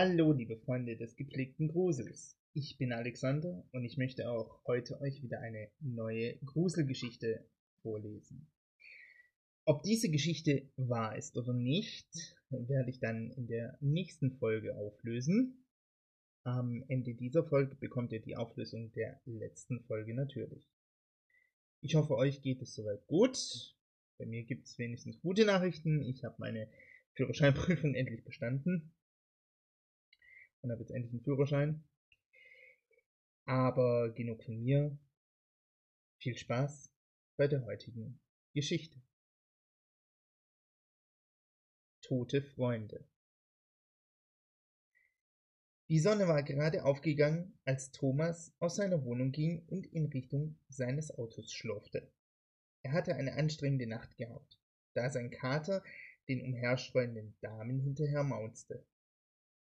Hallo, liebe Freunde des gepflegten Grusels. Ich bin Alexander und ich möchte auch heute euch wieder eine neue Gruselgeschichte vorlesen. Ob diese Geschichte wahr ist oder nicht, werde ich dann in der nächsten Folge auflösen. Am Ende dieser Folge bekommt ihr die Auflösung der letzten Folge natürlich. Ich hoffe, euch geht es soweit gut. Bei mir gibt es wenigstens gute Nachrichten. Ich habe meine Führerscheinprüfung endlich bestanden und habe jetzt endlich einen Führerschein. Aber genug von mir. Viel Spaß bei der heutigen Geschichte. Tote Freunde. Die Sonne war gerade aufgegangen, als Thomas aus seiner Wohnung ging und in Richtung seines Autos schlurfte. Er hatte eine anstrengende Nacht gehabt, da sein Kater den umherstreunenden Damen hinterher mauzte.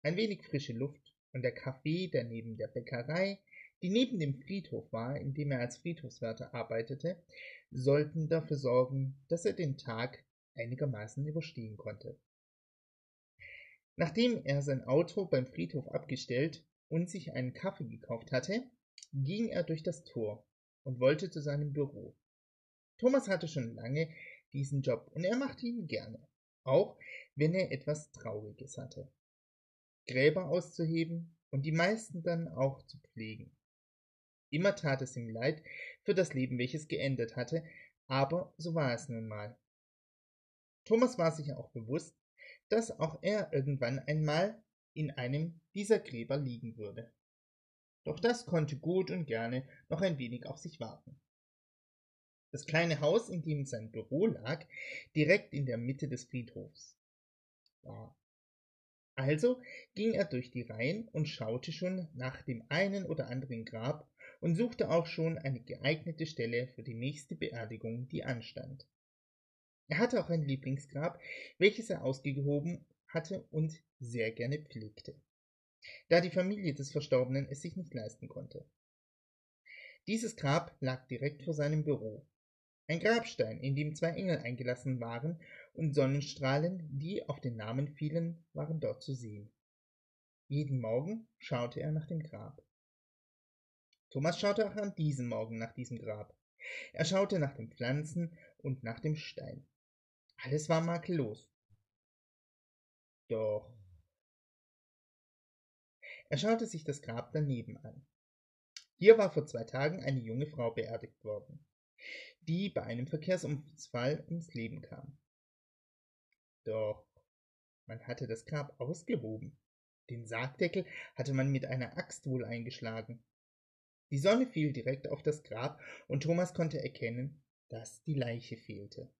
Ein wenig frische Luft und der Kaffee, der neben der Bäckerei, die neben dem Friedhof war, in dem er als Friedhofswärter arbeitete, sollten dafür sorgen, dass er den Tag einigermaßen überstehen konnte. Nachdem er sein Auto beim Friedhof abgestellt und sich einen Kaffee gekauft hatte, ging er durch das Tor und wollte zu seinem Büro. Thomas hatte schon lange diesen Job und er machte ihn gerne, auch wenn er etwas Trauriges hatte. Gräber auszuheben und die meisten dann auch zu pflegen. Immer tat es ihm leid für das Leben, welches geendet hatte, aber so war es nun mal. Thomas war sich auch bewusst, dass auch er irgendwann einmal in einem dieser Gräber liegen würde. Doch das konnte gut und gerne noch ein wenig auf sich warten. Das kleine Haus, in dem sein Büro lag, direkt in der Mitte des Friedhofs, war also ging er durch die Reihen und schaute schon nach dem einen oder anderen Grab und suchte auch schon eine geeignete Stelle für die nächste Beerdigung, die anstand. Er hatte auch ein Lieblingsgrab, welches er ausgehoben hatte und sehr gerne pflegte, da die Familie des Verstorbenen es sich nicht leisten konnte. Dieses Grab lag direkt vor seinem Büro, ein Grabstein, in dem zwei Engel eingelassen waren und Sonnenstrahlen, die auf den Namen fielen, waren dort zu sehen. Jeden Morgen schaute er nach dem Grab. Thomas schaute auch an diesem Morgen nach diesem Grab. Er schaute nach den Pflanzen und nach dem Stein. Alles war makellos. Doch. Er schaute sich das Grab daneben an. Hier war vor zwei Tagen eine junge Frau beerdigt worden, die bei einem Verkehrsunfall ums Leben kam. Doch man hatte das Grab ausgehoben. Den Sargdeckel hatte man mit einer Axt wohl eingeschlagen. Die Sonne fiel direkt auf das Grab, und Thomas konnte erkennen, dass die Leiche fehlte.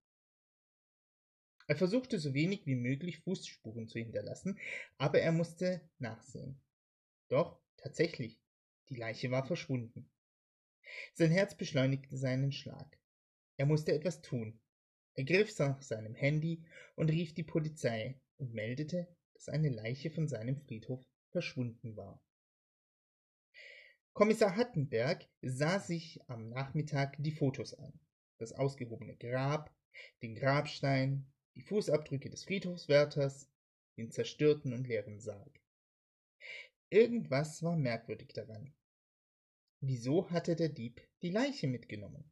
Er versuchte so wenig wie möglich Fußspuren zu hinterlassen, aber er musste nachsehen. Doch tatsächlich, die Leiche war verschwunden. Sein Herz beschleunigte seinen Schlag. Er musste etwas tun. Er griff nach seinem Handy und rief die Polizei und meldete, dass eine Leiche von seinem Friedhof verschwunden war. Kommissar Hattenberg sah sich am Nachmittag die Fotos an. Das ausgehobene Grab, den Grabstein, die Fußabdrücke des Friedhofswärters, den zerstörten und leeren Sarg. Irgendwas war merkwürdig daran. Wieso hatte der Dieb die Leiche mitgenommen?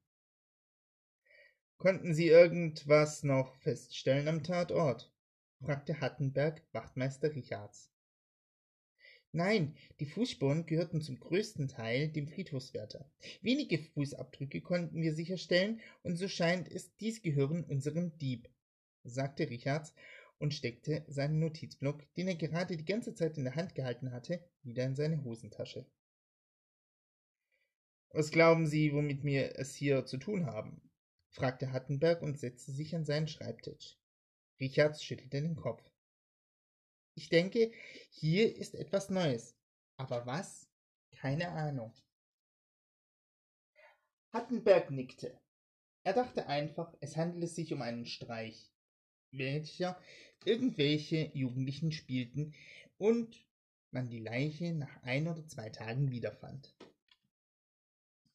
Konnten Sie irgendwas noch feststellen am Tatort? fragte Hattenberg Wachtmeister Richards. Nein, die Fußspuren gehörten zum größten Teil dem Friedhofswärter. Wenige Fußabdrücke konnten wir sicherstellen, und so scheint es, dies gehören unserem Dieb, sagte Richards und steckte seinen Notizblock, den er gerade die ganze Zeit in der Hand gehalten hatte, wieder in seine Hosentasche. Was glauben Sie, womit wir es hier zu tun haben? Fragte Hattenberg und setzte sich an seinen Schreibtisch. Richards schüttelte den Kopf. Ich denke, hier ist etwas Neues. Aber was? Keine Ahnung. Hattenberg nickte. Er dachte einfach, es handele sich um einen Streich, welcher irgendwelche Jugendlichen spielten und man die Leiche nach ein oder zwei Tagen wiederfand.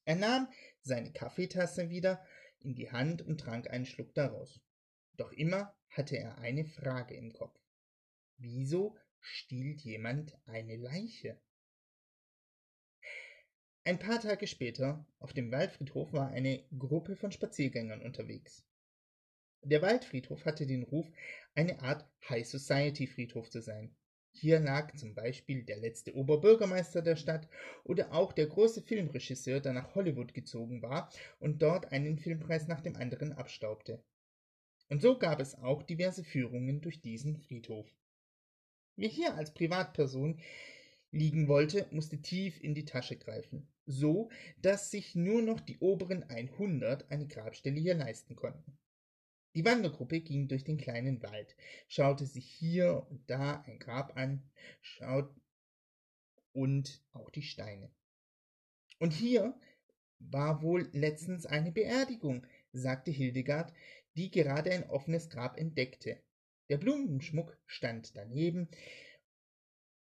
Er nahm seine Kaffeetasse wieder in die Hand und trank einen Schluck daraus. Doch immer hatte er eine Frage im Kopf. Wieso stiehlt jemand eine Leiche? Ein paar Tage später auf dem Waldfriedhof war eine Gruppe von Spaziergängern unterwegs. Der Waldfriedhof hatte den Ruf, eine Art High Society Friedhof zu sein. Hier lag zum Beispiel der letzte Oberbürgermeister der Stadt oder auch der große Filmregisseur, der nach Hollywood gezogen war und dort einen Filmpreis nach dem anderen abstaubte. Und so gab es auch diverse Führungen durch diesen Friedhof. Wer hier als Privatperson liegen wollte, musste tief in die Tasche greifen, so dass sich nur noch die oberen 100 eine Grabstelle hier leisten konnten. Die Wandergruppe ging durch den kleinen Wald, schaute sich hier und da ein Grab an, schaut und auch die Steine. Und hier war wohl letztens eine Beerdigung, sagte Hildegard, die gerade ein offenes Grab entdeckte. Der Blumenschmuck stand daneben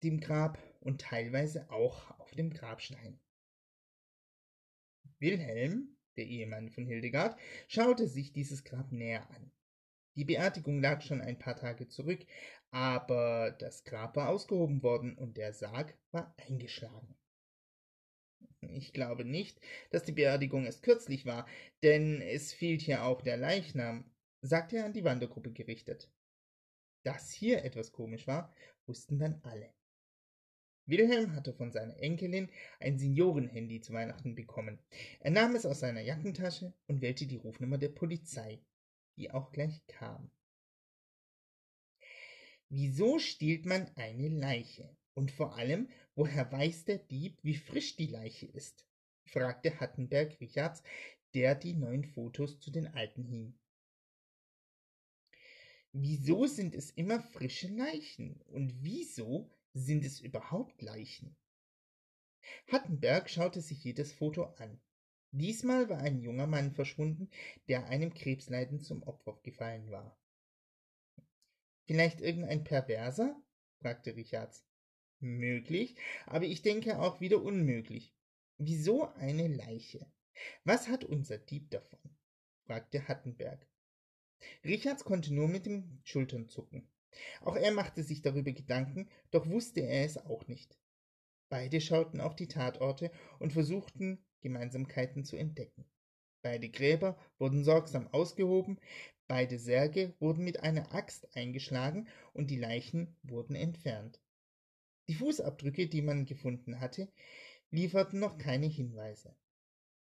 dem Grab und teilweise auch auf dem Grabstein. Wilhelm der Ehemann von Hildegard, schaute sich dieses Grab näher an. Die Beerdigung lag schon ein paar Tage zurück, aber das Grab war ausgehoben worden und der Sarg war eingeschlagen. Ich glaube nicht, dass die Beerdigung erst kürzlich war, denn es fehlt hier auch der Leichnam, sagte er an die Wandergruppe gerichtet. Dass hier etwas komisch war, wussten dann alle. Wilhelm hatte von seiner Enkelin ein Seniorenhandy zu Weihnachten bekommen. Er nahm es aus seiner Jackentasche und wählte die Rufnummer der Polizei, die auch gleich kam. Wieso stiehlt man eine Leiche? Und vor allem, woher weiß der Dieb, wie frisch die Leiche ist? fragte Hattenberg Richards, der die neuen Fotos zu den alten hing. Wieso sind es immer frische Leichen? Und wieso sind es überhaupt Leichen? Hattenberg schaute sich jedes Foto an. Diesmal war ein junger Mann verschwunden, der einem Krebsleiden zum Opfer gefallen war. Vielleicht irgendein Perverser? fragte Richards. Möglich, aber ich denke auch wieder unmöglich. Wieso eine Leiche? Was hat unser Dieb davon? fragte Hattenberg. Richards konnte nur mit den Schultern zucken. Auch er machte sich darüber Gedanken, doch wusste er es auch nicht. Beide schauten auf die Tatorte und versuchten, Gemeinsamkeiten zu entdecken. Beide Gräber wurden sorgsam ausgehoben, beide Särge wurden mit einer Axt eingeschlagen und die Leichen wurden entfernt. Die Fußabdrücke, die man gefunden hatte, lieferten noch keine Hinweise.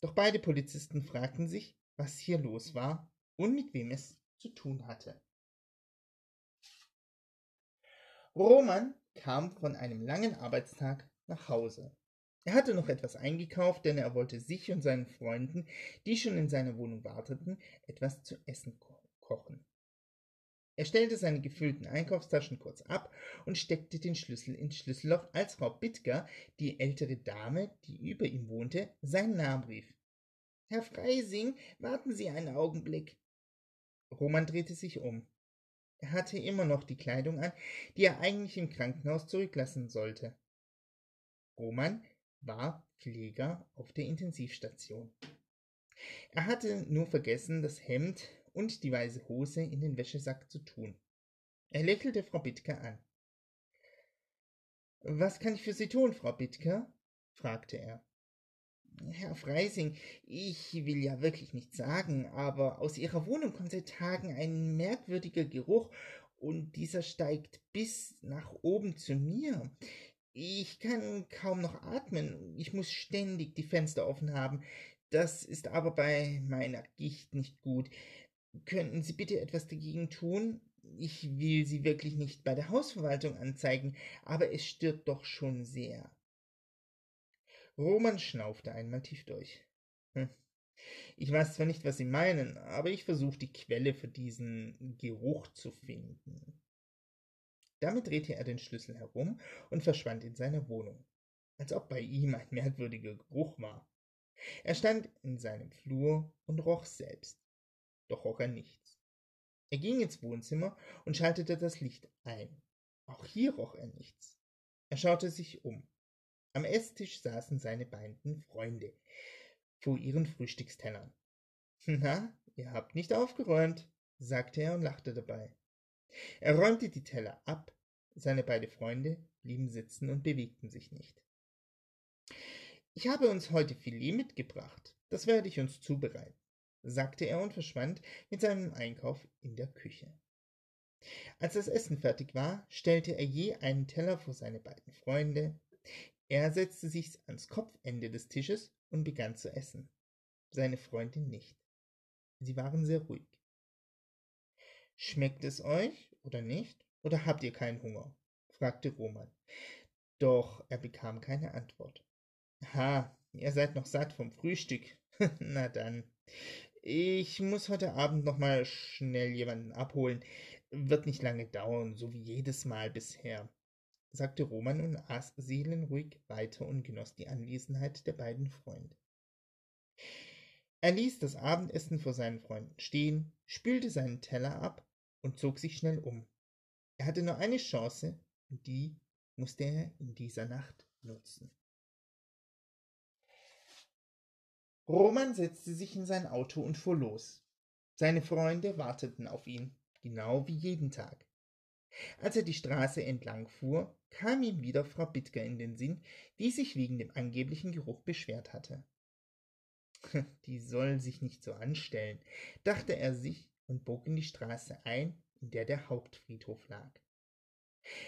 Doch beide Polizisten fragten sich, was hier los war und mit wem es zu tun hatte. Roman kam von einem langen Arbeitstag nach Hause. Er hatte noch etwas eingekauft, denn er wollte sich und seinen Freunden, die schon in seiner Wohnung warteten, etwas zu essen ko kochen. Er stellte seine gefüllten Einkaufstaschen kurz ab und steckte den Schlüssel ins Schlüsselloch, als Frau Bittger, die ältere Dame, die über ihm wohnte, seinen Namen rief. Herr Freising, warten Sie einen Augenblick. Roman drehte sich um. Hatte immer noch die Kleidung an, die er eigentlich im Krankenhaus zurücklassen sollte. Roman war Pfleger auf der Intensivstation. Er hatte nur vergessen, das Hemd und die weiße Hose in den Wäschesack zu tun. Er lächelte Frau Bittker an. Was kann ich für Sie tun, Frau Bittker? fragte er. Herr Freising, ich will ja wirklich nichts sagen, aber aus Ihrer Wohnung kommt seit Tagen ein merkwürdiger Geruch und dieser steigt bis nach oben zu mir. Ich kann kaum noch atmen, ich muss ständig die Fenster offen haben. Das ist aber bei meiner Gicht nicht gut. Könnten Sie bitte etwas dagegen tun? Ich will Sie wirklich nicht bei der Hausverwaltung anzeigen, aber es stört doch schon sehr. Roman schnaufte einmal tief durch. Hm. Ich weiß zwar nicht, was Sie meinen, aber ich versuche die Quelle für diesen Geruch zu finden. Damit drehte er den Schlüssel herum und verschwand in seiner Wohnung, als ob bei ihm ein merkwürdiger Geruch war. Er stand in seinem Flur und roch selbst, doch roch er nichts. Er ging ins Wohnzimmer und schaltete das Licht ein. Auch hier roch er nichts. Er schaute sich um. Am Esstisch saßen seine beiden Freunde vor ihren Frühstückstellern. Na, ihr habt nicht aufgeräumt, sagte er und lachte dabei. Er räumte die Teller ab Seine beiden Freunde blieben sitzen und bewegten sich nicht. Ich habe uns heute Filet mitgebracht. Das werde ich uns zubereiten, sagte er und verschwand mit seinem Einkauf in der Küche. Als das Essen fertig war, stellte er je einen Teller vor seine beiden Freunde. Er setzte sich ans Kopfende des Tisches und begann zu essen. Seine Freundin nicht. Sie waren sehr ruhig. Schmeckt es euch oder nicht? Oder habt ihr keinen Hunger? fragte Roman. Doch er bekam keine Antwort. Ha, ihr seid noch satt vom Frühstück. Na dann. Ich muss heute Abend noch mal schnell jemanden abholen. Wird nicht lange dauern, so wie jedes Mal bisher, sagte Roman und aß seelenruhig weiter und genoss die Anwesenheit der beiden Freunde. Er ließ das Abendessen vor seinen Freunden stehen, spülte seinen Teller ab und zog sich schnell um. Er hatte nur eine Chance, und die musste er in dieser Nacht nutzen. Roman setzte sich in sein Auto und fuhr los. Seine Freunde warteten auf ihn, genau wie jeden Tag. Als er die Straße entlang fuhr, kam ihm wieder Frau Bittger in den Sinn, die sich wegen dem angeblichen Geruch beschwert hatte. Die soll sich nicht so anstellen, dachte er sich und bog in die Straße ein, in der der Hauptfriedhof lag.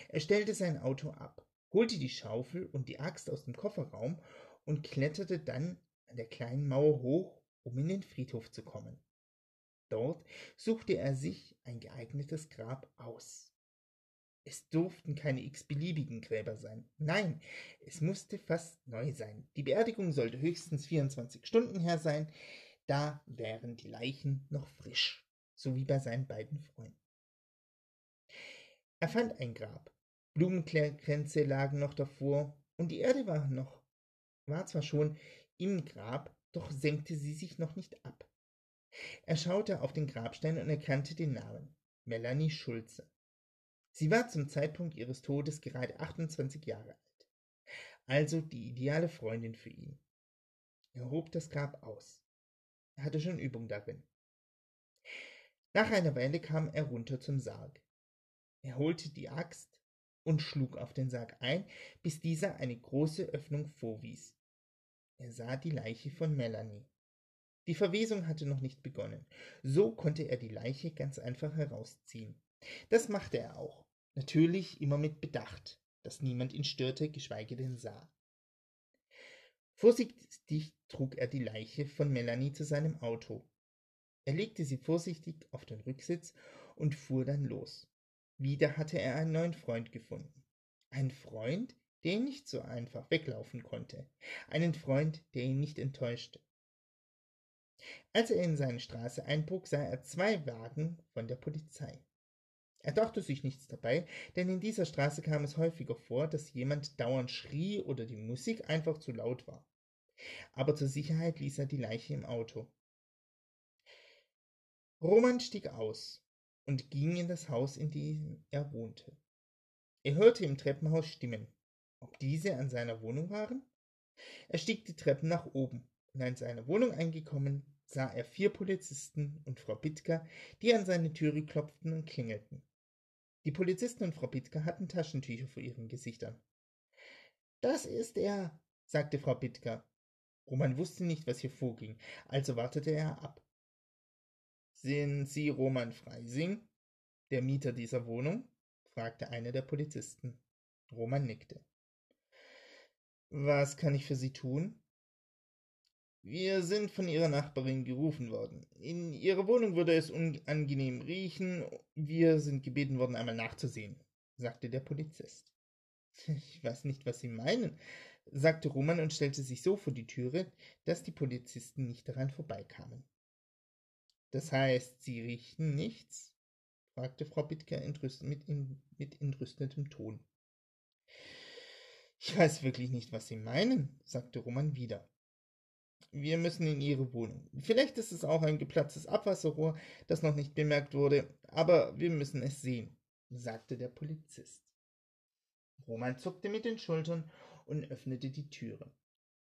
Er stellte sein Auto ab, holte die Schaufel und die Axt aus dem Kofferraum und kletterte dann an der kleinen Mauer hoch, um in den Friedhof zu kommen. Dort suchte er sich ein geeignetes Grab aus. Es durften keine x-beliebigen Gräber sein. Nein, es musste fast neu sein. Die Beerdigung sollte höchstens 24 Stunden her sein. Da wären die Leichen noch frisch, so wie bei seinen beiden Freunden. Er fand ein Grab. Blumenkränze lagen noch davor und die Erde war noch, war zwar schon im Grab, doch senkte sie sich noch nicht ab. Er schaute auf den Grabstein und erkannte den Namen Melanie Schulze. Sie war zum Zeitpunkt ihres Todes gerade 28 Jahre alt, also die ideale Freundin für ihn. Er hob das Grab aus. Er hatte schon Übung darin. Nach einer Weile kam er runter zum Sarg. Er holte die Axt und schlug auf den Sarg ein, bis dieser eine große Öffnung vorwies. Er sah die Leiche von Melanie. Die Verwesung hatte noch nicht begonnen. So konnte er die Leiche ganz einfach herausziehen. Das machte er auch. Natürlich immer mit Bedacht, dass niemand ihn störte, geschweige denn sah. Vorsichtig trug er die Leiche von Melanie zu seinem Auto. Er legte sie vorsichtig auf den Rücksitz und fuhr dann los. Wieder hatte er einen neuen Freund gefunden. Ein Freund, der ihn nicht so einfach weglaufen konnte. Einen Freund, der ihn nicht enttäuschte. Als er in seine Straße einbog, sah er zwei Wagen von der Polizei. Er dachte sich nichts dabei, denn in dieser Straße kam es häufiger vor, dass jemand dauernd schrie oder die Musik einfach zu laut war. Aber zur Sicherheit ließ er die Leiche im Auto. Roman stieg aus und ging in das Haus, in dem er wohnte. Er hörte im Treppenhaus Stimmen. Ob diese an seiner Wohnung waren? Er stieg die Treppen nach oben und in seiner Wohnung eingekommen, sah er vier Polizisten und Frau Bittker, die an seine Türe klopften und klingelten. Die Polizisten und Frau Bittker hatten Taschentücher vor ihren Gesichtern. Das ist er, sagte Frau Bittker. Roman wusste nicht, was hier vorging, also wartete er ab. Sind Sie Roman Freising, der Mieter dieser Wohnung? fragte einer der Polizisten. Roman nickte. Was kann ich für Sie tun? Wir sind von Ihrer Nachbarin gerufen worden. In Ihrer Wohnung würde es unangenehm riechen. Wir sind gebeten worden, einmal nachzusehen, sagte der Polizist. Ich weiß nicht, was Sie meinen, sagte Roman und stellte sich so vor die Türe, dass die Polizisten nicht daran vorbeikamen. Das heißt, Sie riechen nichts? fragte Frau Bittker mit, in, mit entrüstetem Ton. Ich weiß wirklich nicht, was Sie meinen, sagte Roman wieder. Wir müssen in Ihre Wohnung. Vielleicht ist es auch ein geplatztes Abwasserrohr, das noch nicht bemerkt wurde, aber wir müssen es sehen, sagte der Polizist. Roman zuckte mit den Schultern und öffnete die Türe.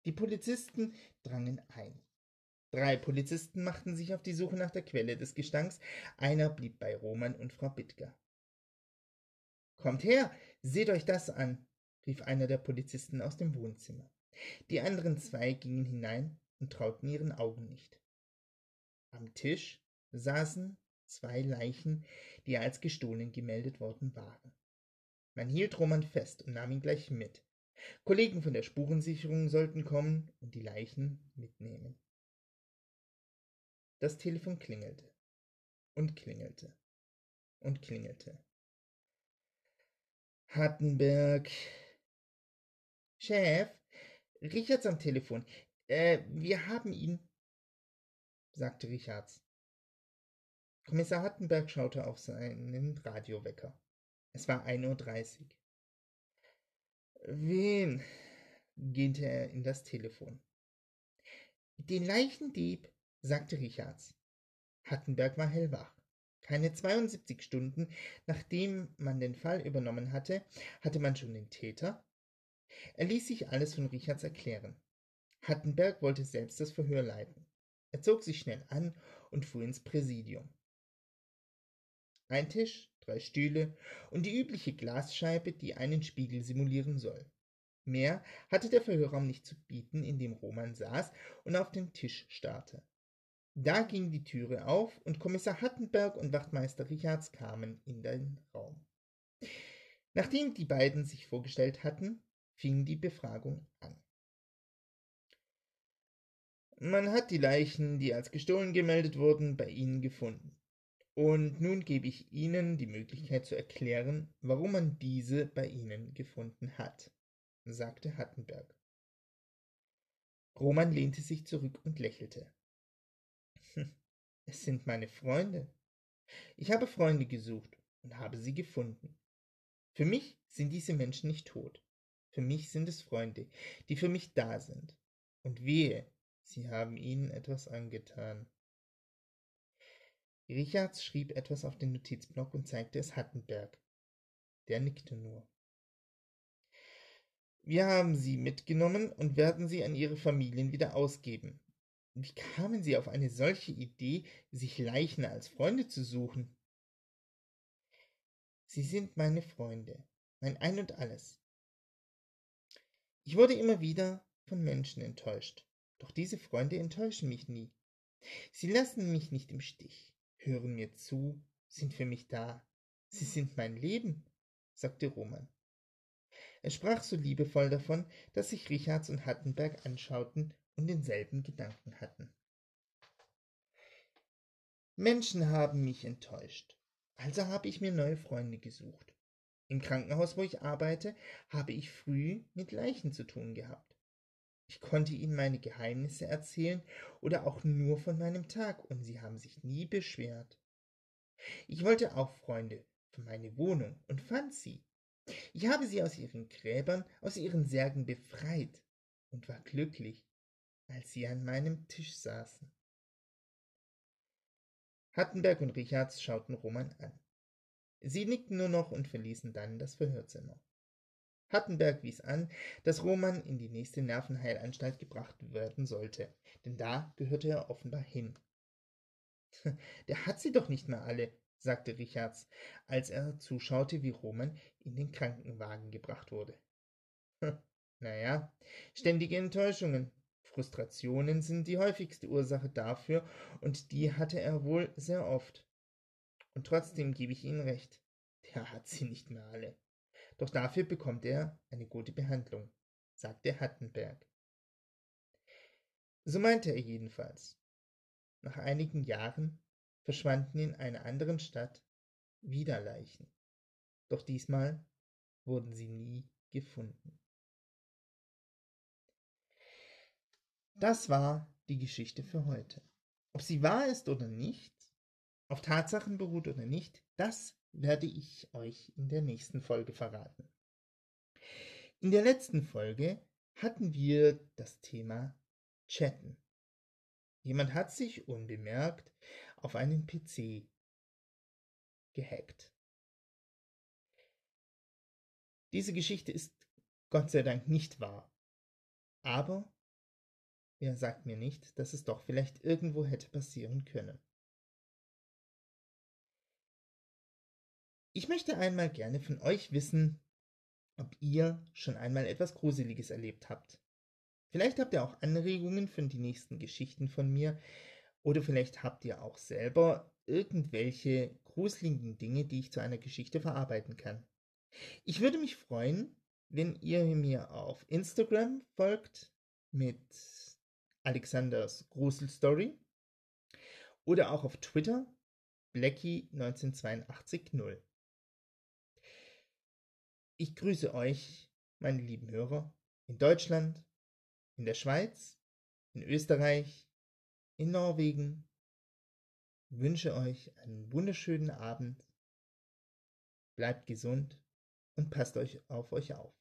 Die Polizisten drangen ein. Drei Polizisten machten sich auf die Suche nach der Quelle des Gestanks, einer blieb bei Roman und Frau Bittger. Kommt her, seht euch das an, rief einer der Polizisten aus dem Wohnzimmer. Die anderen zwei gingen hinein und trauten ihren Augen nicht. Am Tisch saßen zwei Leichen, die als gestohlen gemeldet worden waren. Man hielt Roman fest und nahm ihn gleich mit. Kollegen von der Spurensicherung sollten kommen und die Leichen mitnehmen. Das Telefon klingelte und klingelte und klingelte. Hattenberg. Chef, Richards am Telefon. Äh, wir haben ihn, sagte Richards. Kommissar Hattenberg schaute auf seinen Radiowecker. Es war ein Uhr. dreißig. Wen? gähnte er in das Telefon. Den Leichendieb, sagte Richards. Hattenberg war hellwach. Keine 72 Stunden, nachdem man den Fall übernommen hatte, hatte man schon den Täter. Er ließ sich alles von Richards erklären. Hattenberg wollte selbst das Verhör leiten. Er zog sich schnell an und fuhr ins Präsidium. Ein Tisch, drei Stühle und die übliche Glasscheibe, die einen Spiegel simulieren soll. Mehr hatte der Verhörraum nicht zu bieten, in dem Roman saß und auf den Tisch starrte. Da ging die Türe auf und Kommissar Hattenberg und Wachtmeister Richards kamen in den Raum. Nachdem die beiden sich vorgestellt hatten, fing die Befragung an. Man hat die Leichen, die als gestohlen gemeldet wurden, bei Ihnen gefunden. Und nun gebe ich Ihnen die Möglichkeit zu erklären, warum man diese bei Ihnen gefunden hat, sagte Hattenberg. Roman lehnte sich zurück und lächelte. Es sind meine Freunde. Ich habe Freunde gesucht und habe sie gefunden. Für mich sind diese Menschen nicht tot. Für mich sind es Freunde, die für mich da sind. Und wehe, sie haben ihnen etwas angetan. Richards schrieb etwas auf den Notizblock und zeigte es Hattenberg. Der nickte nur. Wir haben sie mitgenommen und werden sie an ihre Familien wieder ausgeben. Wie kamen Sie auf eine solche Idee, sich Leichen als Freunde zu suchen? Sie sind meine Freunde, mein Ein und alles. Ich wurde immer wieder von Menschen enttäuscht, doch diese Freunde enttäuschen mich nie. Sie lassen mich nicht im Stich, hören mir zu, sind für mich da. Sie sind mein Leben, sagte Roman. Er sprach so liebevoll davon, dass sich Richards und Hattenberg anschauten und denselben Gedanken hatten. Menschen haben mich enttäuscht, also habe ich mir neue Freunde gesucht. Im Krankenhaus, wo ich arbeite, habe ich früh mit Leichen zu tun gehabt. Ich konnte ihnen meine Geheimnisse erzählen oder auch nur von meinem Tag, und sie haben sich nie beschwert. Ich wollte auch Freunde für meine Wohnung und fand sie. Ich habe sie aus ihren Gräbern, aus ihren Särgen befreit und war glücklich als sie an meinem Tisch saßen. Hattenberg und Richards schauten Roman an. Sie nickten nur noch und verließen dann das Verhörzimmer. Hattenberg wies an, dass Roman in die nächste Nervenheilanstalt gebracht werden sollte, denn da gehörte er offenbar hin. Der hat sie doch nicht mehr alle, sagte Richards, als er zuschaute, wie Roman in den Krankenwagen gebracht wurde. naja, ständige Enttäuschungen, Frustrationen sind die häufigste Ursache dafür, und die hatte er wohl sehr oft. Und trotzdem gebe ich Ihnen recht, der hat sie nicht mehr alle. Doch dafür bekommt er eine gute Behandlung, sagte Hattenberg. So meinte er jedenfalls. Nach einigen Jahren verschwanden in einer anderen Stadt wieder Leichen. Doch diesmal wurden sie nie gefunden. Das war die Geschichte für heute. Ob sie wahr ist oder nicht, auf Tatsachen beruht oder nicht, das werde ich euch in der nächsten Folge verraten. In der letzten Folge hatten wir das Thema Chatten. Jemand hat sich unbemerkt auf einen PC gehackt. Diese Geschichte ist Gott sei Dank nicht wahr. Aber er sagt mir nicht, dass es doch vielleicht irgendwo hätte passieren können. Ich möchte einmal gerne von euch wissen, ob ihr schon einmal etwas Gruseliges erlebt habt. Vielleicht habt ihr auch Anregungen für die nächsten Geschichten von mir oder vielleicht habt ihr auch selber irgendwelche gruseligen Dinge, die ich zu einer Geschichte verarbeiten kann. Ich würde mich freuen, wenn ihr mir auf Instagram folgt mit Alexanders Gruselstory oder auch auf Twitter Blackie19820. Ich grüße euch, meine lieben Hörer, in Deutschland, in der Schweiz, in Österreich, in Norwegen. Ich wünsche euch einen wunderschönen Abend. Bleibt gesund und passt euch auf euch auf.